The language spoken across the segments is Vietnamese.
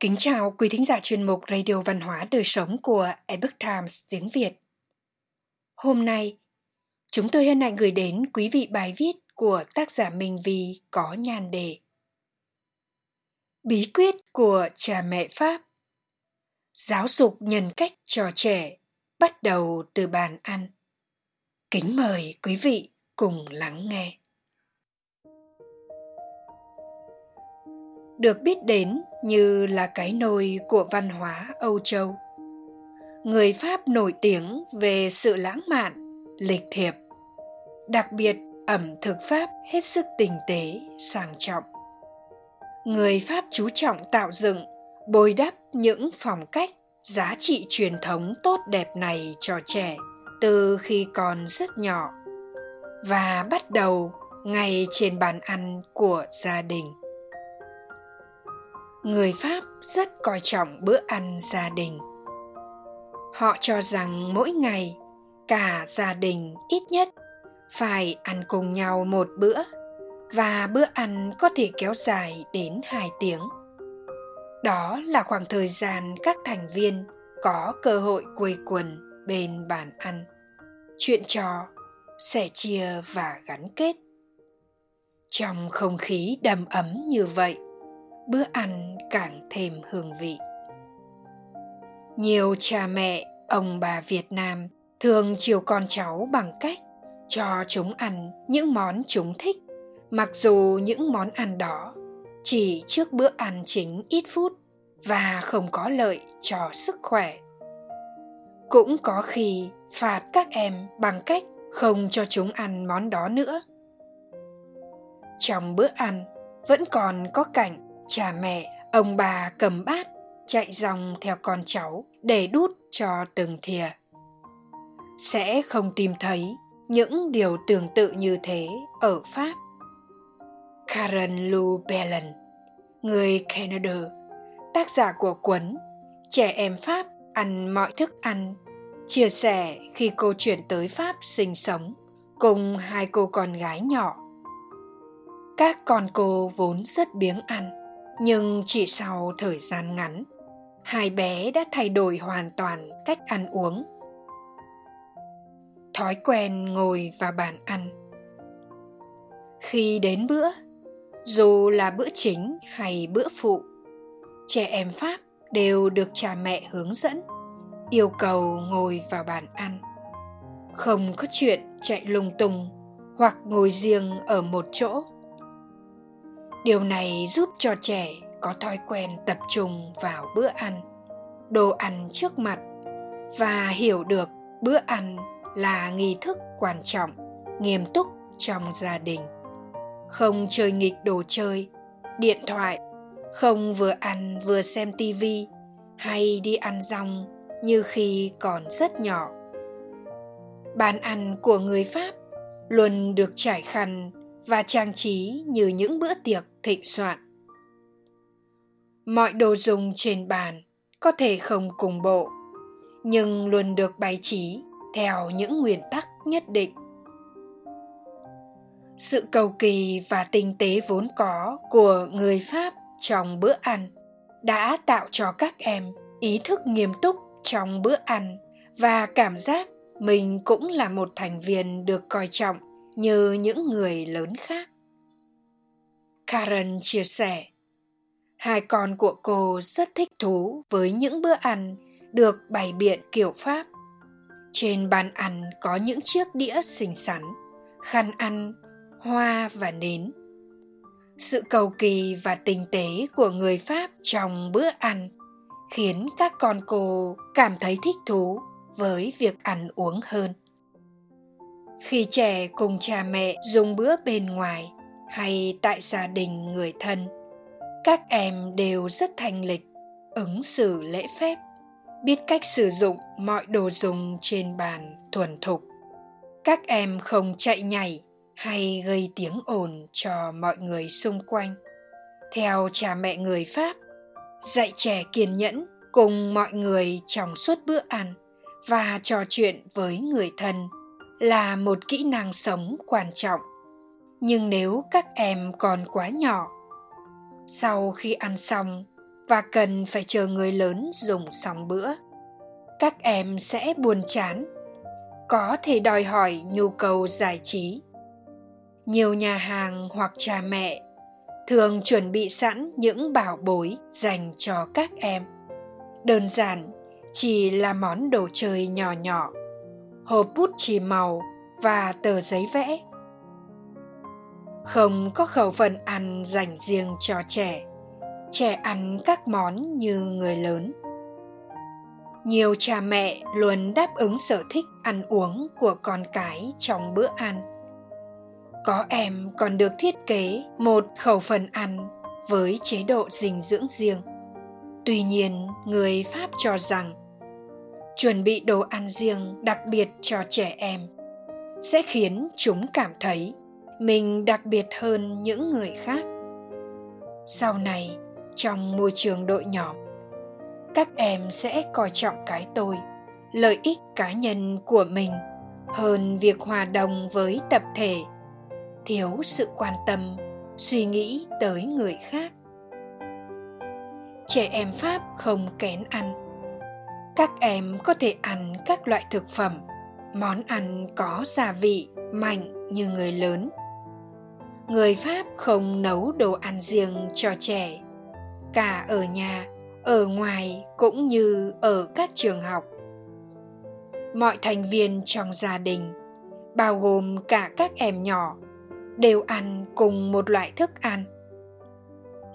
Kính chào quý thính giả chuyên mục Radio Văn hóa Đời Sống của Epoch Times tiếng Việt. Hôm nay, chúng tôi hân hạnh gửi đến quý vị bài viết của tác giả Minh Vi có nhan đề Bí quyết của cha mẹ Pháp Giáo dục nhân cách cho trẻ bắt đầu từ bàn ăn. Kính mời quý vị cùng lắng nghe. Được biết đến như là cái nôi của văn hóa Âu Châu. Người Pháp nổi tiếng về sự lãng mạn, lịch thiệp. Đặc biệt, ẩm thực Pháp hết sức tinh tế, sang trọng. Người Pháp chú trọng tạo dựng, bồi đắp những phong cách, giá trị truyền thống tốt đẹp này cho trẻ từ khi còn rất nhỏ và bắt đầu ngay trên bàn ăn của gia đình người pháp rất coi trọng bữa ăn gia đình. Họ cho rằng mỗi ngày, cả gia đình ít nhất phải ăn cùng nhau một bữa, và bữa ăn có thể kéo dài đến hai tiếng. Đó là khoảng thời gian các thành viên có cơ hội quây quần bên bàn ăn. Chuyện trò sẻ chia và gắn kết. Trong không khí đầm ấm như vậy bữa ăn càng thêm hương vị. Nhiều cha mẹ, ông bà việt nam thường chiều con cháu bằng cách cho chúng ăn những món chúng thích, mặc dù những món ăn đó chỉ trước bữa ăn chính ít phút và không có lợi cho sức khỏe. Cũng có khi phạt các em bằng cách không cho chúng ăn món đó nữa. Trong bữa ăn vẫn còn có cảnh cha mẹ, ông bà cầm bát, chạy dòng theo con cháu để đút cho từng thìa. Sẽ không tìm thấy những điều tương tự như thế ở pháp. Karen lou bellon người canada, tác giả của cuốn trẻ em pháp ăn mọi thức ăn, chia sẻ khi cô chuyển tới pháp sinh sống cùng hai cô con gái nhỏ. Các con cô vốn rất biếng ăn nhưng chỉ sau thời gian ngắn, hai bé đã thay đổi hoàn toàn cách ăn uống. Thói quen ngồi vào bàn ăn. Khi đến bữa, dù là bữa chính hay bữa phụ, trẻ em pháp đều được cha mẹ hướng dẫn, yêu cầu ngồi vào bàn ăn. Không có chuyện chạy lung tung hoặc ngồi riêng ở một chỗ điều này giúp cho trẻ có thói quen tập trung vào bữa ăn, đồ ăn trước mặt và hiểu được bữa ăn là nghi thức quan trọng, nghiêm túc trong gia đình. Không chơi nghịch đồ chơi, điện thoại, không vừa ăn vừa xem tivi hay đi ăn rong như khi còn rất nhỏ. Bàn ăn của người pháp luôn được trải khăn và trang trí như những bữa tiệc thịnh soạn. Mọi đồ dùng trên bàn có thể không cùng bộ, nhưng luôn được bày trí theo những nguyên tắc nhất định. Sự cầu kỳ và tinh tế vốn có của người pháp trong bữa ăn đã tạo cho các em ý thức nghiêm túc trong bữa ăn và cảm giác mình cũng là một thành viên được coi trọng như những người lớn khác. Karen chia sẻ, hai con của cô rất thích thú với những bữa ăn được bày biện kiểu pháp. Trên bàn ăn có những chiếc đĩa xinh xắn, khăn ăn, hoa và nến. Sự cầu kỳ và tinh tế của người pháp trong bữa ăn khiến các con cô cảm thấy thích thú với việc ăn uống hơn khi trẻ cùng cha mẹ dùng bữa bên ngoài hay tại gia đình người thân, các em đều rất thanh lịch, ứng xử lễ phép, biết cách sử dụng mọi đồ dùng trên bàn thuần thục. Các em không chạy nhảy hay gây tiếng ồn cho mọi người xung quanh. Theo cha mẹ người pháp, dạy trẻ kiên nhẫn cùng mọi người trong suốt bữa ăn và trò chuyện với người thân là một kỹ năng sống quan trọng. Nhưng nếu các em còn quá nhỏ, sau khi ăn xong và cần phải chờ người lớn dùng xong bữa, các em sẽ buồn chán, có thể đòi hỏi nhu cầu giải trí. Nhiều nhà hàng hoặc cha mẹ thường chuẩn bị sẵn những bảo bối dành cho các em. Đơn giản chỉ là món đồ chơi nhỏ nhỏ hộp bút chì màu và tờ giấy vẽ. Không có khẩu phần ăn dành riêng cho trẻ. Trẻ ăn các món như người lớn. Nhiều cha mẹ luôn đáp ứng sở thích ăn uống của con cái trong bữa ăn. Có em còn được thiết kế một khẩu phần ăn với chế độ dinh dưỡng riêng. Tuy nhiên, người pháp cho rằng chuẩn bị đồ ăn riêng, đặc biệt cho trẻ em. Sẽ khiến chúng cảm thấy mình đặc biệt hơn những người khác. Sau này, trong môi trường đội nhóm, các em sẽ coi trọng cái tôi, lợi ích cá nhân của mình hơn việc hòa đồng với tập thể. Thiếu sự quan tâm, suy nghĩ tới người khác. Trẻ em pháp không kén ăn các em có thể ăn các loại thực phẩm, món ăn có gia vị mạnh như người lớn. Người pháp không nấu đồ ăn riêng cho trẻ. Cả ở nhà, ở ngoài cũng như ở các trường học. Mọi thành viên trong gia đình, bao gồm cả các em nhỏ, đều ăn cùng một loại thức ăn.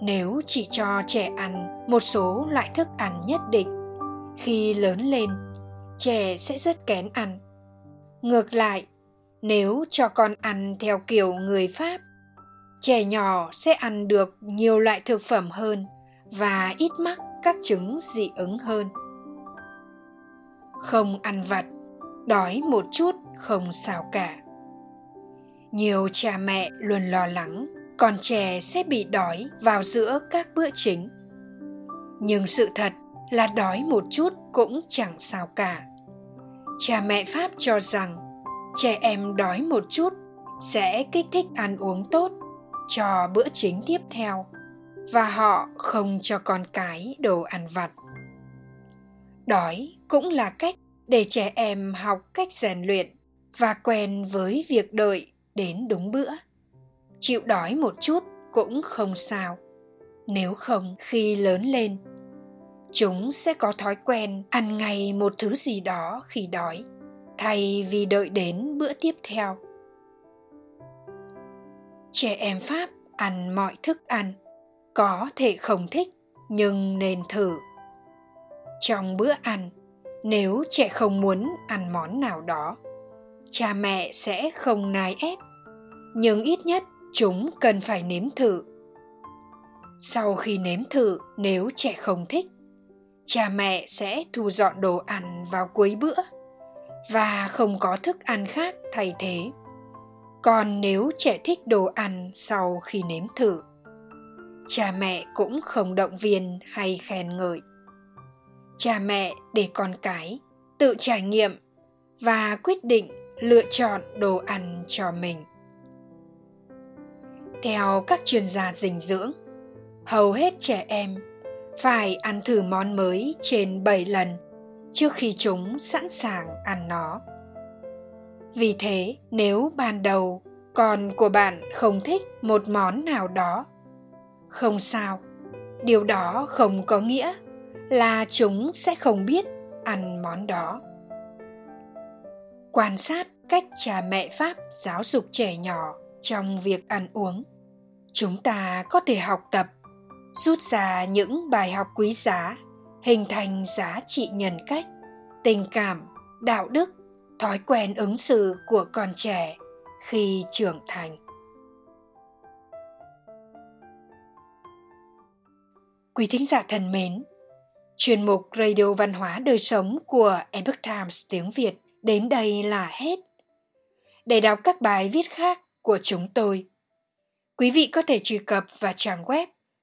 Nếu chỉ cho trẻ ăn một số loại thức ăn nhất định khi lớn lên, trẻ sẽ rất kén ăn. Ngược lại, nếu cho con ăn theo kiểu người pháp, trẻ nhỏ sẽ ăn được nhiều loại thực phẩm hơn và ít mắc các chứng dị ứng hơn. Không ăn vặt, đói một chút không sao cả. Nhiều cha mẹ luôn lo lắng con trẻ sẽ bị đói vào giữa các bữa chính. Nhưng sự thật là đói một chút cũng chẳng sao cả. Cha mẹ pháp cho rằng, trẻ em đói một chút sẽ kích thích ăn uống tốt cho bữa chính tiếp theo và họ không cho con cái đồ ăn vặt. Đói cũng là cách để trẻ em học cách rèn luyện và quen với việc đợi đến đúng bữa. Chịu đói một chút cũng không sao. Nếu không, khi lớn lên chúng sẽ có thói quen ăn ngay một thứ gì đó khi đói, thay vì đợi đến bữa tiếp theo. Trẻ em pháp ăn mọi thức ăn, có thể không thích nhưng nên thử. Trong bữa ăn, nếu trẻ không muốn ăn món nào đó, cha mẹ sẽ không nài ép, nhưng ít nhất chúng cần phải nếm thử. Sau khi nếm thử, nếu trẻ không thích cha mẹ sẽ thu dọn đồ ăn vào cuối bữa và không có thức ăn khác thay thế. Còn nếu trẻ thích đồ ăn sau khi nếm thử, cha mẹ cũng không động viên hay khen ngợi. Cha mẹ để con cái tự trải nghiệm và quyết định lựa chọn đồ ăn cho mình. Theo các chuyên gia dinh dưỡng, hầu hết trẻ em phải ăn thử món mới trên 7 lần trước khi chúng sẵn sàng ăn nó. Vì thế, nếu ban đầu con của bạn không thích một món nào đó, không sao, điều đó không có nghĩa là chúng sẽ không biết ăn món đó. Quan sát cách cha mẹ Pháp giáo dục trẻ nhỏ trong việc ăn uống, chúng ta có thể học tập rút ra những bài học quý giá, hình thành giá trị nhân cách, tình cảm, đạo đức, thói quen ứng xử của con trẻ khi trưởng thành. Quý thính giả thân mến, chuyên mục radio văn hóa đời sống của epoch times tiếng việt đến đây là hết. Để đọc các bài viết khác của chúng tôi, quý vị có thể truy cập vào trang web